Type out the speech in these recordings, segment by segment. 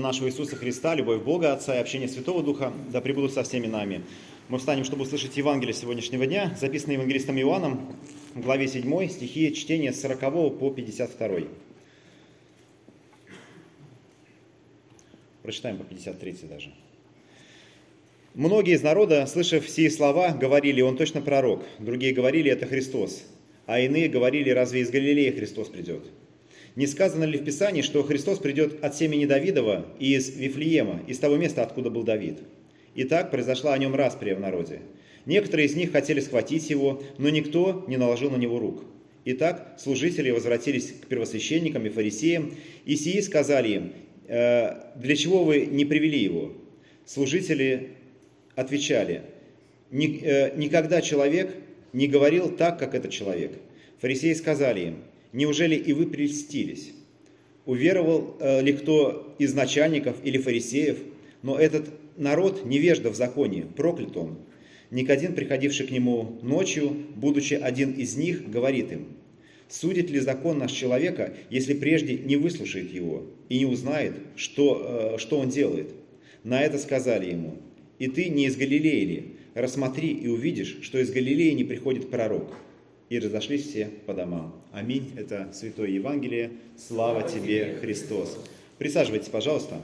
нашего Иисуса Христа, любовь Бога Отца и общение Святого Духа да пребудут со всеми нами. Мы встанем, чтобы услышать Евангелие сегодняшнего дня, записанное Евангелистом Иоанном, в главе 7, стихи чтения с 40 по 52. Прочитаем по 53 даже. Многие из народа, слышав все слова, говорили, он точно пророк. Другие говорили, это Христос. А иные говорили, разве из Галилеи Христос придет? Не сказано ли в Писании, что Христос придет от семени Давидова и из Вифлеема, из того места, откуда был Давид? Итак, произошла о нем расприя в народе. Некоторые из них хотели схватить его, но никто не наложил на него рук. Итак, служители возвратились к первосвященникам и фарисеям, и сии сказали им, «Э, «Для чего вы не привели его?» Служители отвечали, э, «Никогда человек не говорил так, как этот человек». Фарисеи сказали им, Неужели и вы прельстились? Уверовал э, ли кто из начальников или фарисеев? Но этот народ невежда в законе, проклят он. Никодин, приходивший к нему ночью, будучи один из них, говорит им, «Судит ли закон наш человека, если прежде не выслушает его и не узнает, что, э, что он делает?» На это сказали ему, «И ты не из Галилеи ли? Рассмотри и увидишь, что из Галилеи не приходит пророк» и разошлись все по домам. Аминь. Это Святое Евангелие. Слава тебе, Христос. Присаживайтесь, пожалуйста.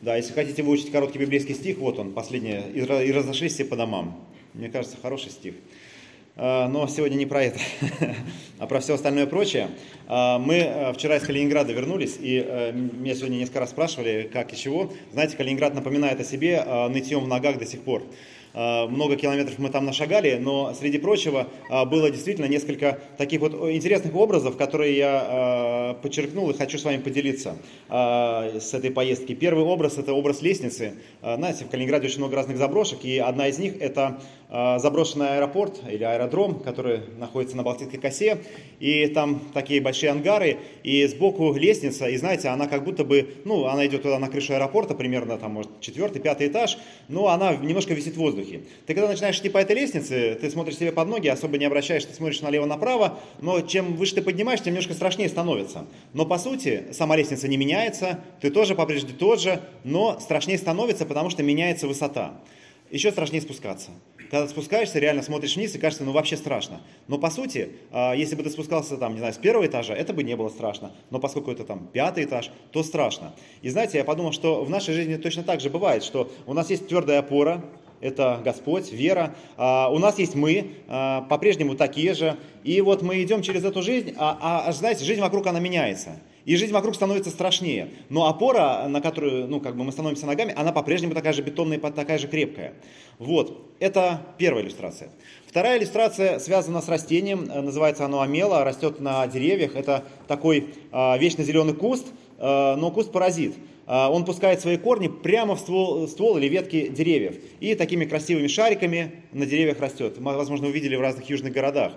Да, если хотите выучить короткий библейский стих, вот он, последний, и разошлись все по домам. Мне кажется, хороший стих. А, но сегодня не про это, а про все остальное прочее. А, мы э, вчера из Калининграда вернулись, и э, меня сегодня несколько раз спрашивали, как и чего. Знаете, Калининград напоминает о себе нытьем в ногах до сих пор. Много километров мы там нашагали, но среди прочего было действительно несколько таких вот интересных образов, которые я подчеркнул и хочу с вами поделиться с этой поездки. Первый образ – это образ лестницы. Знаете, в Калининграде очень много разных заброшек, и одна из них – это заброшенный аэропорт или аэродром, который находится на Балтийской косе, и там такие большие ангары, и сбоку лестница, и знаете, она как будто бы, ну, она идет туда на крышу аэропорта, примерно там, может, четвертый, пятый этаж, но она немножко висит в воздухе. Ты когда начинаешь идти по этой лестнице, ты смотришь себе под ноги, особо не обращаешь, ты смотришь налево-направо, но чем выше ты поднимаешь, тем немножко страшнее становится. Но по сути, сама лестница не меняется, ты тоже по-прежде тот же, но страшнее становится, потому что меняется высота. Еще страшнее спускаться. Когда ты спускаешься, реально смотришь вниз и кажется, ну вообще страшно. Но по сути, а, если бы ты спускался там, не знаю, с первого этажа, это бы не было страшно. Но поскольку это там пятый этаж, то страшно. И знаете, я подумал, что в нашей жизни точно так же бывает, что у нас есть твердая опора, это Господь, вера. А, у нас есть мы, а, по-прежнему такие же. И вот мы идем через эту жизнь, а, а знаете, жизнь вокруг, она меняется. И жизнь вокруг становится страшнее. Но опора, на которую ну, как бы мы становимся ногами, она по-прежнему такая же бетонная, такая же крепкая. Вот, это первая иллюстрация. Вторая иллюстрация связана с растением, называется оно амела, растет на деревьях. Это такой а, вечно зеленый куст, а, но куст паразит. А, он пускает свои корни прямо в ствол, ствол или ветки деревьев. И такими красивыми шариками на деревьях растет. Мы, возможно, увидели в разных южных городах.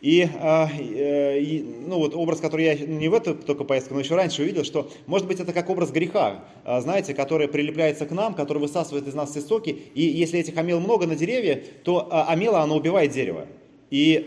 И, а, э, и ну, вот образ, который я не в эту только поездку, но еще раньше увидел, что, может быть, это как образ греха, а, знаете, который прилепляется к нам, который высасывает из нас все соки. И если этих амел много на дереве, то амела, она убивает дерево. И,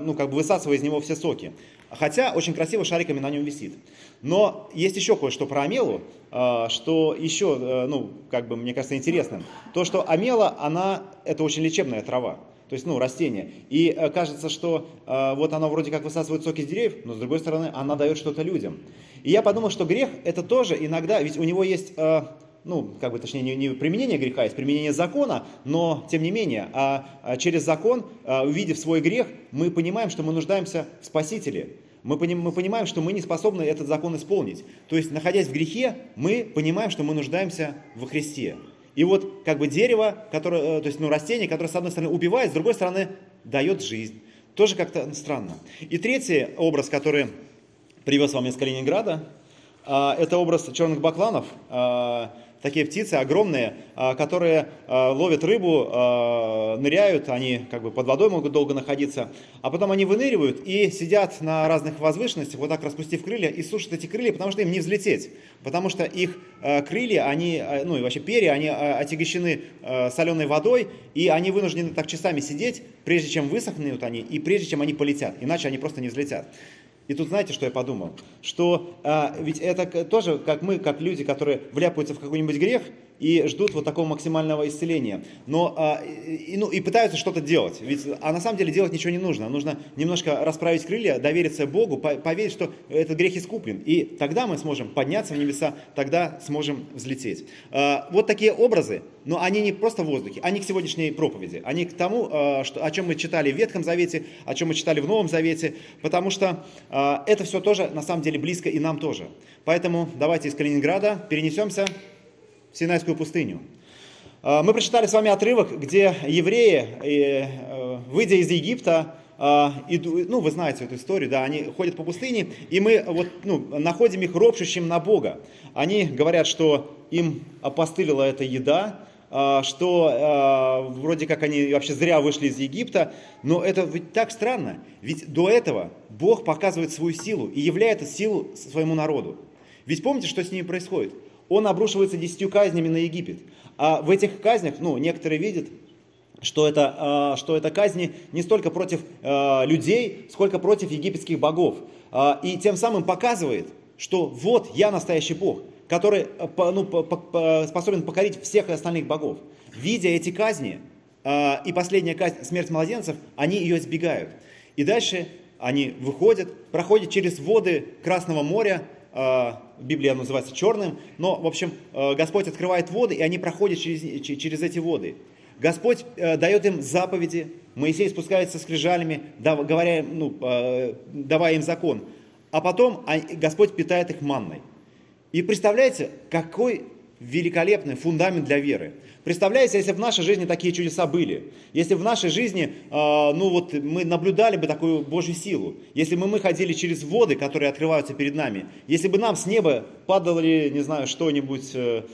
ну, как бы высасывая из него все соки. Хотя очень красиво шариками на нем висит. Но есть еще кое-что про амелу, а, что еще, э, ну, как бы, мне кажется, интересным. То, что амела, она, это очень лечебная трава. То есть, ну, растение. И э, кажется, что э, вот она вроде как высасывает соки из деревьев, но с другой стороны, она дает что-то людям. И я подумал, что грех это тоже иногда, ведь у него есть, э, ну, как бы, точнее, не, не применение греха, есть применение закона, но, тем не менее, а, а через закон, а, увидев свой грех, мы понимаем, что мы нуждаемся в Спасителе. Мы, мы понимаем, что мы не способны этот закон исполнить. То есть, находясь в грехе, мы понимаем, что мы нуждаемся во Христе. И вот как бы дерево, которое, э, то есть ну, растение, которое с одной стороны убивает, с другой стороны дает жизнь. Тоже как-то странно. И третий образ, который привез вам из Калининграда, а, это образ черных бакланов. Такие птицы огромные, а, которые а, ловят рыбу, а, ныряют, они как бы под водой могут долго находиться, а потом они выныривают и сидят на разных возвышенностях, вот так распустив крылья, и сушат эти крылья, потому что им не взлететь, потому что их крылья, они, ну и вообще перья, они отягощены соленой водой, и они вынуждены так часами сидеть, прежде чем высохнут они, и прежде чем они полетят, иначе они просто не взлетят. И тут знаете, что я подумал? Что а, ведь это тоже, как мы, как люди, которые вляпаются в какой-нибудь грех, и ждут вот такого максимального исцеления. Но, а, и, ну, и пытаются что-то делать. Ведь, а на самом деле делать ничего не нужно. Нужно немножко расправить крылья, довериться Богу, поверить, что этот грех искуплен. И тогда мы сможем подняться в небеса, тогда сможем взлететь. А, вот такие образы, но они не просто в воздухе, они к сегодняшней проповеди. Они к тому, а, что, о чем мы читали в Ветхом Завете, о чем мы читали в Новом Завете, потому что а, это все тоже на самом деле близко и нам тоже. Поэтому давайте из Калининграда перенесемся Синайскую пустыню. А, мы прочитали с вами отрывок, где евреи, э, выйдя из Египта, а, ну, вы знаете эту историю, да, они ходят по пустыне, и мы вот, ну, находим их ропщущим на Бога. Они говорят, что им опостылила эта еда, что вроде как они вообще зря вышли из Египта, но это ведь так странно, ведь до этого Бог показывает свою силу и являет силу своему народу. Ведь помните, что с ними происходит? Он обрушивается десятью казнями на Египет. А в этих казнях, ну, некоторые видят, что это, а, что это казни не столько против а, людей, сколько против египетских богов. А, и тем самым показывает, что вот я настоящий Бог, который ну, способен покорить всех остальных богов. Видя эти казни, и последняя казнь, смерть младенцев, они ее избегают. И дальше они выходят, проходят через воды Красного моря, Библия называется черным, но, в общем, э, Господь открывает воды, и они проходят через, через эти воды. Господь э, дает им заповеди, Моисей спускается с крижалями, говоря, ну, э, давая им закон. А потом Господь питает их манной. И представляете, какой великолепный фундамент для веры. Представляете, если в нашей жизни такие чудеса были, если в нашей жизни, э, ну вот мы наблюдали бы такую Божью силу, если бы мы ходили через воды, которые открываются перед нами, если бы нам с неба падали, не знаю, что-нибудь, э,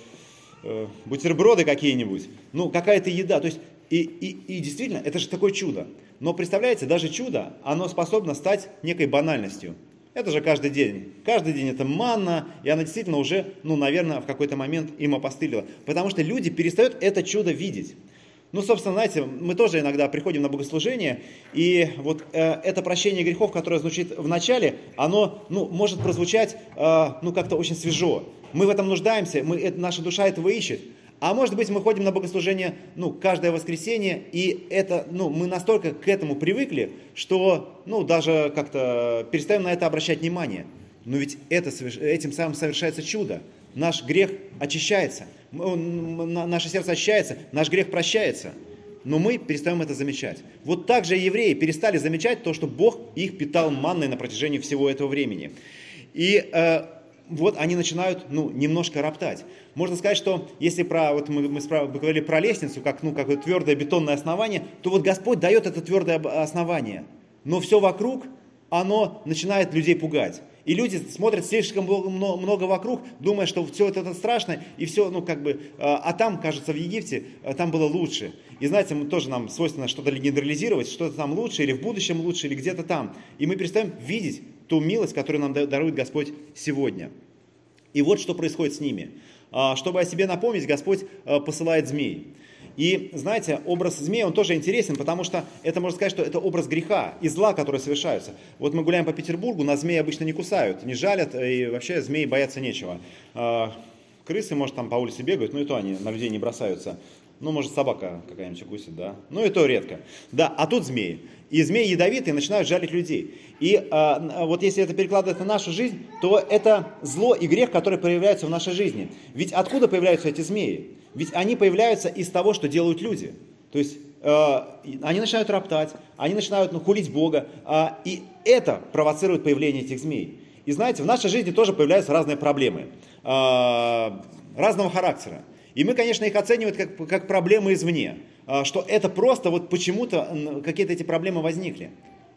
э, бутерброды какие-нибудь, ну какая-то еда, то есть и, и, и действительно, это же такое чудо. Но представляете, даже чудо, оно способно стать некой банальностью. Это же каждый день. Каждый день это манна, и она действительно уже, ну, наверное, в какой-то момент им опостылила. Потому что люди перестают это чудо видеть. Ну, собственно, знаете, мы тоже иногда приходим на богослужение, и вот э, это прощение грехов, которое звучит в начале, оно, ну, может прозвучать, э, ну, как-то очень свежо. Мы в этом нуждаемся, мы, это, наша душа этого ищет. А может быть, мы ходим на богослужение ну, каждое воскресенье, и это, ну, мы настолько к этому привыкли, что ну, даже как-то перестаем на это обращать внимание. Но ведь это, этим самым совершается чудо. Наш грех очищается, наше сердце очищается, наш грех прощается. Но мы перестаем это замечать. Вот так же евреи перестали замечать то, что Бог их питал манной на протяжении всего этого времени. И э, вот они начинают ну, немножко роптать. Можно сказать, что если про, вот мы, мы говорили про лестницу, как, ну, как твердое бетонное основание, то вот Господь дает это твердое основание. Но все вокруг, оно начинает людей пугать. И люди смотрят слишком много вокруг, думая, что все это, это страшно, и все, ну, как бы, а, а там, кажется, в Египте, а, там было лучше. И знаете, мы тоже нам свойственно что-то генерализировать, что-то там лучше, или в будущем лучше, или где-то там. И мы перестаем видеть ту милость, которую нам дарует Господь сегодня. И вот что происходит с ними. А, чтобы о себе напомнить, Господь а, посылает змей. И знаете, образ змея, он тоже интересен, потому что это, можно сказать, что это образ греха и зла, которые совершаются. Вот мы гуляем по Петербургу, на змеи обычно не кусают, не жалят, и вообще змеи бояться нечего. А, крысы, может, там по улице бегают, но и то они на людей не бросаются. Ну, может, собака какая-нибудь укусит, да. Ну, и то редко. Да, а тут змеи. И змеи ядовитые начинают жалить людей. И а, вот если это перекладывать на нашу жизнь, то это зло и грех, которые появляются в нашей жизни. Ведь откуда появляются эти змеи? Ведь они появляются из того, что делают люди. То есть э, они начинают роптать, они начинают ну, хулить Бога, э, и это провоцирует появление этих змей. И знаете, в нашей жизни тоже появляются разные проблемы э, разного характера. И мы, конечно, их оцениваем как, как проблемы извне, а, что это просто вот почему-то какие-то эти проблемы возникли.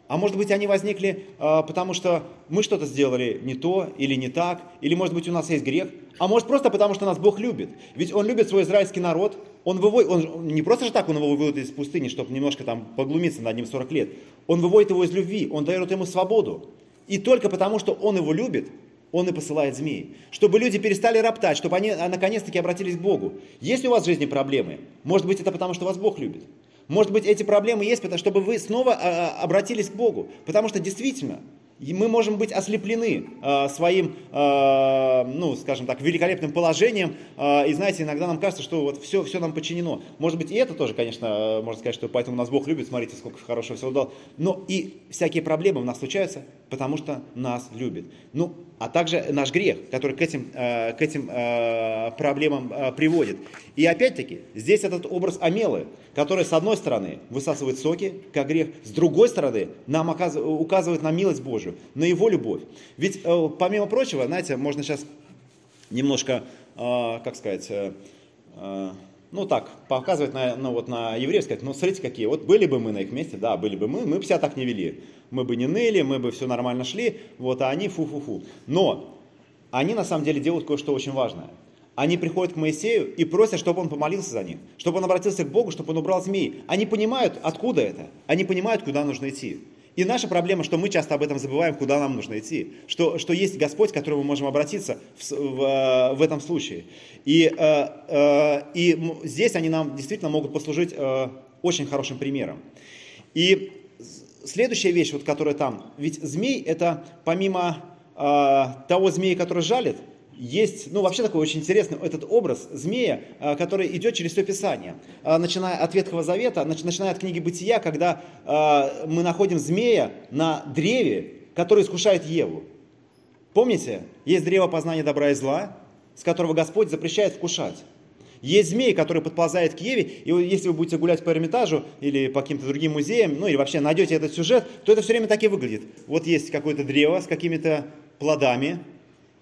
А может быть, они возникли, а, потому что мы что-то сделали не то или не так, или может быть, у нас есть грех, а может просто потому, что нас Бог любит. Ведь Он любит свой израильский народ, Он выводит, он не просто же так Он его выводит из пустыни, чтобы немножко там поглумиться над ним 40 лет. Он выводит его из любви, Он дает ему свободу. И только потому, что Он его любит, он и посылает змей. Чтобы люди перестали роптать, чтобы они а, наконец-таки обратились к Богу. Есть у вас в жизни проблемы? Может быть, это потому, что вас Бог любит. Может быть, эти проблемы есть, потому чтобы вы снова а, обратились к Богу. Потому что действительно, мы можем быть ослеплены э, своим, э, ну, скажем так, великолепным положением. Э, и знаете, иногда нам кажется, что вот все, все нам подчинено. Может быть, и это тоже, конечно, можно сказать, что поэтому нас Бог любит, смотрите, сколько хорошего всего дал. Но и всякие проблемы у нас случаются, потому что нас любит. Ну, а также наш грех, который к этим, э, к этим э, проблемам э, приводит. И опять-таки, здесь этот образ Амелы, который с одной стороны высасывает соки, как грех, с другой стороны нам указывает на милость Божию, на Его любовь. Ведь, помимо прочего, знаете, можно сейчас немножко, как сказать, ну так, показывать на, ну, вот на евреев, сказать, ну смотрите какие, вот были бы мы на их месте, да, были бы мы, мы бы себя так не вели. Мы бы не ныли, мы бы все нормально шли, вот, а они фу-фу-фу. Но они на самом деле делают кое-что очень важное. Они приходят к Моисею и просят, чтобы он помолился за них, чтобы он обратился к Богу, чтобы он убрал змей. Они понимают, откуда это, они понимают, куда нужно идти. И наша проблема, что мы часто об этом забываем, куда нам нужно идти. Что, что есть Господь, к которому мы можем обратиться в, в, в этом случае. И, э, э, и здесь они нам действительно могут послужить э, очень хорошим примером. И следующая вещь, вот, которая там, ведь змей это помимо э, того змея, который жалит, есть, ну вообще такой очень интересный этот образ змея, а, который идет через все Писание. А, начиная от Ветхого Завета, начиная от книги Бытия, когда а, мы находим змея на древе, который искушает Еву. Помните, есть древо познания добра и зла, с которого Господь запрещает вкушать. Есть змей, который подползает к Еве, и если вы будете гулять по Эрмитажу или по каким-то другим музеям, ну или вообще найдете этот сюжет, то это все время так и выглядит. Вот есть какое-то древо с какими-то плодами,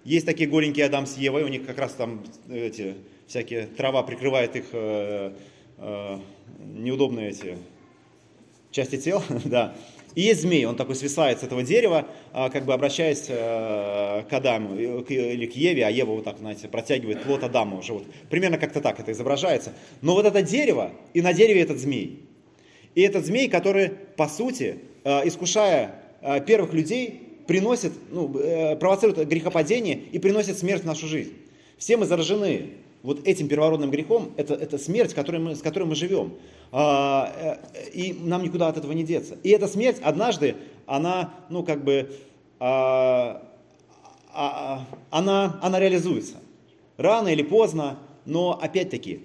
есть такие голенькие Адам с Евой, у них как раз там эти всякие трава прикрывает их э, э, неудобные эти части тел, да. И есть змей, он такой свисает с этого дерева, э, как бы обращаясь э, к Адаму или к Еве, а Ева вот так, знаете, протягивает плод Адама уже вот. Примерно как-то так это изображается. Но вот это дерево, и на дереве этот змей. И этот змей, который, по сути, э, искушая э, первых людей, приносит, ну, э, провоцирует грехопадение и приносит смерть в нашу жизнь. Все мы заражены вот этим первородным грехом, это, это смерть, которой мы, с которой мы живем. А, э, и нам никуда от этого не деться. И эта смерть однажды, она, ну, как бы, а, а, она, она реализуется. Рано или поздно, но опять-таки,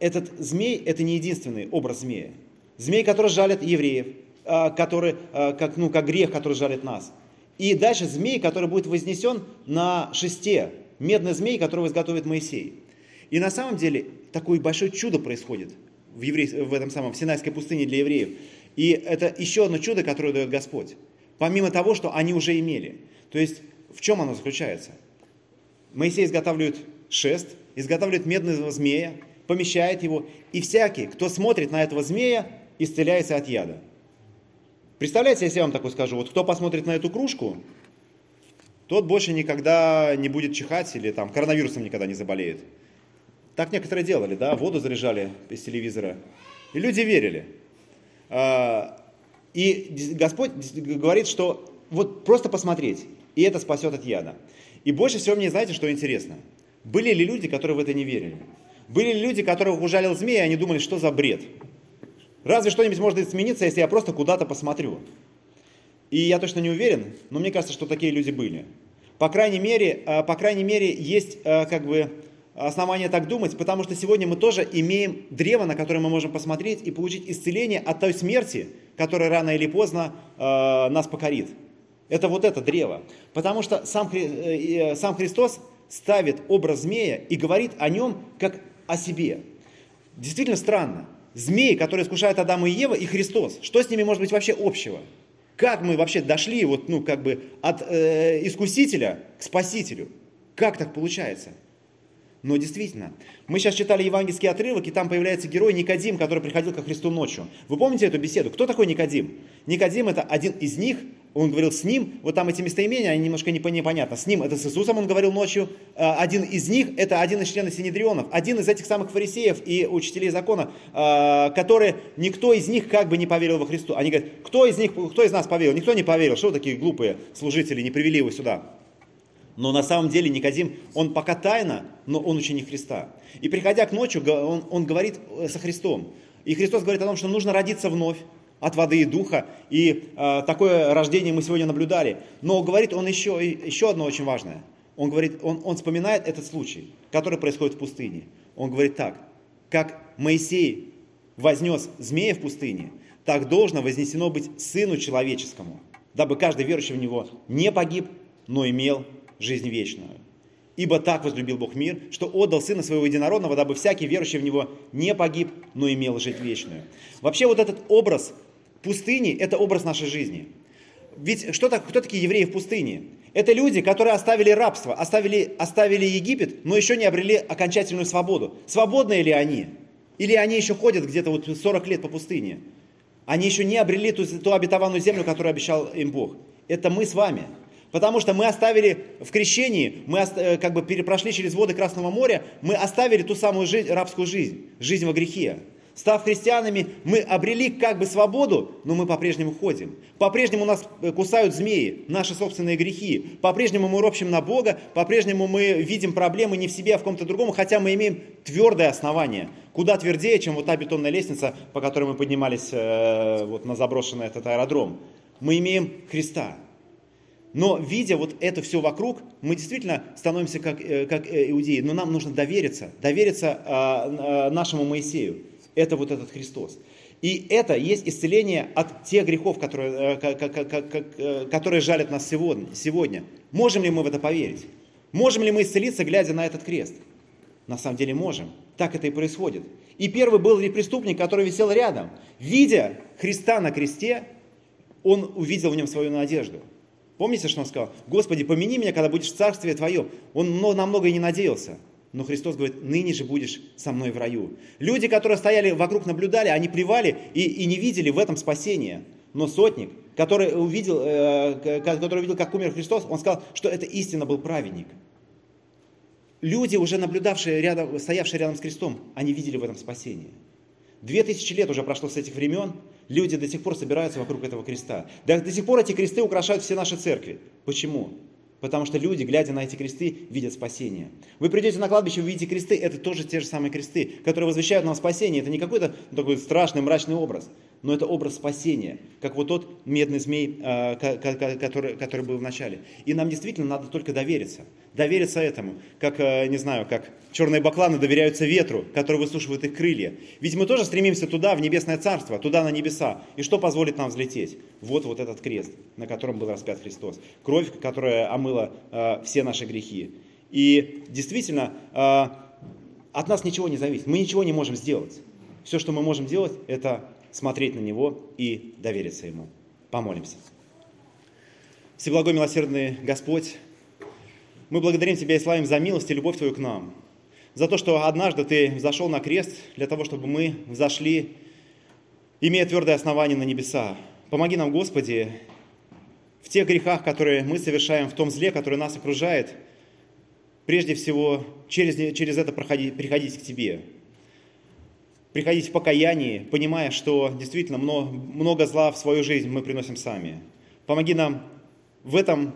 этот змей, это не единственный образ змея. Змей, который жалит евреев, который, как, ну, как грех, который жалит нас. И дальше змей, который будет вознесен на шесте, медный змей, которого изготовит Моисей. И на самом деле такое большое чудо происходит в, еврей, в этом самом в Синайской пустыне для евреев. И это еще одно чудо, которое дает Господь. Помимо того, что они уже имели. То есть в чем оно заключается? Моисей изготавливает шест, изготавливает медного змея, помещает его, и всякий, кто смотрит на этого змея, исцеляется от яда. Представляете, если я вам такое скажу, вот кто посмотрит на эту кружку, тот больше никогда не будет чихать или там коронавирусом никогда не заболеет. Так некоторые делали, да, воду заряжали из телевизора. И люди верили. А, и Господь говорит, что вот просто посмотреть, и это спасет от яда. И больше всего мне, знаете, что интересно? Были ли люди, которые в это не верили? Были ли люди, которых ужалил змей, и они думали, что за бред? Разве что-нибудь может измениться, если я просто куда-то посмотрю. И я точно не уверен, но мне кажется, что такие люди были. По крайней мере, э, по крайней мере есть э, как бы основания так думать, потому что сегодня мы тоже имеем древо, на которое мы можем посмотреть и получить исцеление от той смерти, которая рано или поздно э, нас покорит. Это вот это древо. Потому что сам, сам Христос ставит образ змея и говорит о нем как о себе. Действительно странно змеи, которые искушают Адама и Ева, и Христос. Что с ними может быть вообще общего? Как мы вообще дошли вот, ну, как бы от э, искусителя к спасителю? Как так получается? Но действительно, мы сейчас читали евангельский отрывок, и там появляется герой Никодим, который приходил ко Христу ночью. Вы помните эту беседу? Кто такой Никодим? Никодим это один из них, он говорил с ним, вот там эти местоимения, они немножко непонятно. С ним это с Иисусом он говорил ночью, а, один из них это один из членов Синедрионов, один из этих самых фарисеев и учителей закона, а, которые никто из них как бы не поверил во Христу. Они говорят, кто из них, кто из нас поверил? Никто не поверил, что вы такие глупые служители, не привели его сюда. Но на самом деле Никодим, он пока тайно, но он ученик Христа. И приходя к ночи, он, он говорит э, со Христом. И Христос говорит о том, что нужно родиться вновь от воды и духа. И э, такое рождение мы сегодня наблюдали. Но говорит он еще, еще одно очень важное. Он говорит, он, он вспоминает этот случай, который происходит в пустыне. Он говорит так, как Моисей вознес змея в пустыне, так должно вознесено быть Сыну Человеческому, дабы каждый верующий в Него не погиб, но имел жизнь вечную. Ибо так возлюбил Бог мир, что отдал Сына Своего Единородного, дабы всякий верующий в Него не погиб, но имел жизнь вечную. Вообще вот этот образ пустыни – это образ нашей жизни. Ведь что так, кто такие евреи в пустыне? Это люди, которые оставили рабство, оставили, оставили Египет, но еще не обрели окончательную свободу. Свободные ли они? Или они еще ходят где-то вот 40 лет по пустыне? Они еще не обрели ту, ту обетованную землю, которую обещал им Бог. Это мы с вами – Потому что мы оставили в крещении, мы э, как бы перепрошли через воды Красного моря, мы оставили ту самую жизнь, рабскую жизнь, жизнь во грехе. Став христианами, мы обрели как бы свободу, но мы по-прежнему ходим. По-прежнему нас э, кусают змеи, наши собственные грехи. По-прежнему мы ропщим на Бога, по-прежнему мы видим проблемы не в себе, а в ком-то другом, хотя мы имеем твердое основание. Куда твердее, чем вот та бетонная лестница, по которой мы поднимались э, вот на заброшенный этот аэродром. Мы имеем Христа. Но видя вот это все вокруг, мы действительно становимся как, э, как э, иудеи. Но нам нужно довериться, довериться а, а, нашему Моисею. Это вот этот Христос. И это есть исцеление от тех грехов, которые, э, которые жалят нас сегодня. Можем ли мы в это поверить? Можем ли мы исцелиться, глядя на этот крест? На самом деле можем. Так это и происходит. И первый был преступник, который висел рядом. Видя Христа на кресте, он увидел в нем свою надежду – Помните, что он сказал? Господи, помяни меня, когда будешь в царстве Твоем. Он намного и не надеялся. Но Христос говорит, ныне же будешь со мной в раю. Люди, которые стояли вокруг, наблюдали, они плевали и, и не видели в этом спасения. Но сотник, который увидел, э, который увидел, как умер Христос, он сказал, что это истинно был праведник. Люди, уже наблюдавшие рядом, стоявшие рядом с крестом, они видели в этом спасение. Две тысячи лет уже прошло с этих времен, люди до сих пор собираются вокруг этого креста. До, до сих пор эти кресты украшают все наши церкви. Почему? Потому что люди, глядя на эти кресты, видят спасение. Вы придете на кладбище, вы видите кресты, это тоже те же самые кресты, которые возвещают нам спасение. Это не какой-то такой страшный, мрачный образ, но это образ спасения, как вот тот медный змей, а, который, который был в начале. И нам действительно надо только довериться. Довериться этому, как, а, не знаю, как черные бакланы доверяются ветру, который высушивает их крылья. Ведь мы тоже стремимся туда, в небесное царство, туда на небеса. И что позволит нам взлететь? Вот вот этот крест, на котором был распят Христос. Кровь, которая омыла э, все наши грехи. И действительно, э, от нас ничего не зависит. Мы ничего не можем сделать. Все, что мы можем делать, это смотреть на Него и довериться Ему. Помолимся. Всеблагой милосердный Господь, мы благодарим Тебя и славим за милость и любовь Твою к нам за то, что однажды Ты зашел на крест для того, чтобы мы взошли, имея твердое основание на небеса. Помоги нам, Господи, в тех грехах, которые мы совершаем, в том зле, который нас окружает, прежде всего через, через это проходить, приходить к Тебе. Приходить в покаянии, понимая, что действительно много, много зла в свою жизнь мы приносим сами. Помоги нам в этом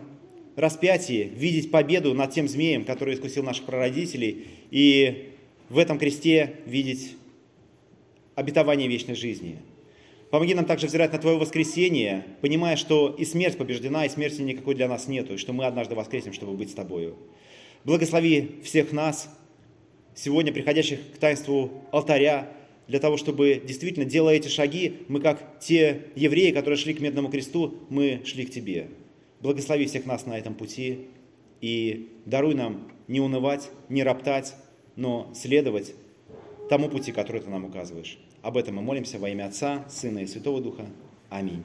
распятии видеть победу над тем змеем, который искусил наших прародителей, и в этом кресте видеть обетование вечной жизни. Помоги нам также взирать на Твое воскресение, понимая, что и смерть побеждена, и смерти никакой для нас нету, и что мы однажды воскреснем, чтобы быть с Тобою. Благослови всех нас, сегодня приходящих к таинству алтаря, для того, чтобы действительно, делая эти шаги, мы как те евреи, которые шли к медному кресту, мы шли к Тебе. Благослови всех нас на этом пути и даруй нам не унывать, не роптать, но следовать тому пути, который Ты нам указываешь. Об этом мы молимся во имя Отца, Сына и Святого Духа. Аминь.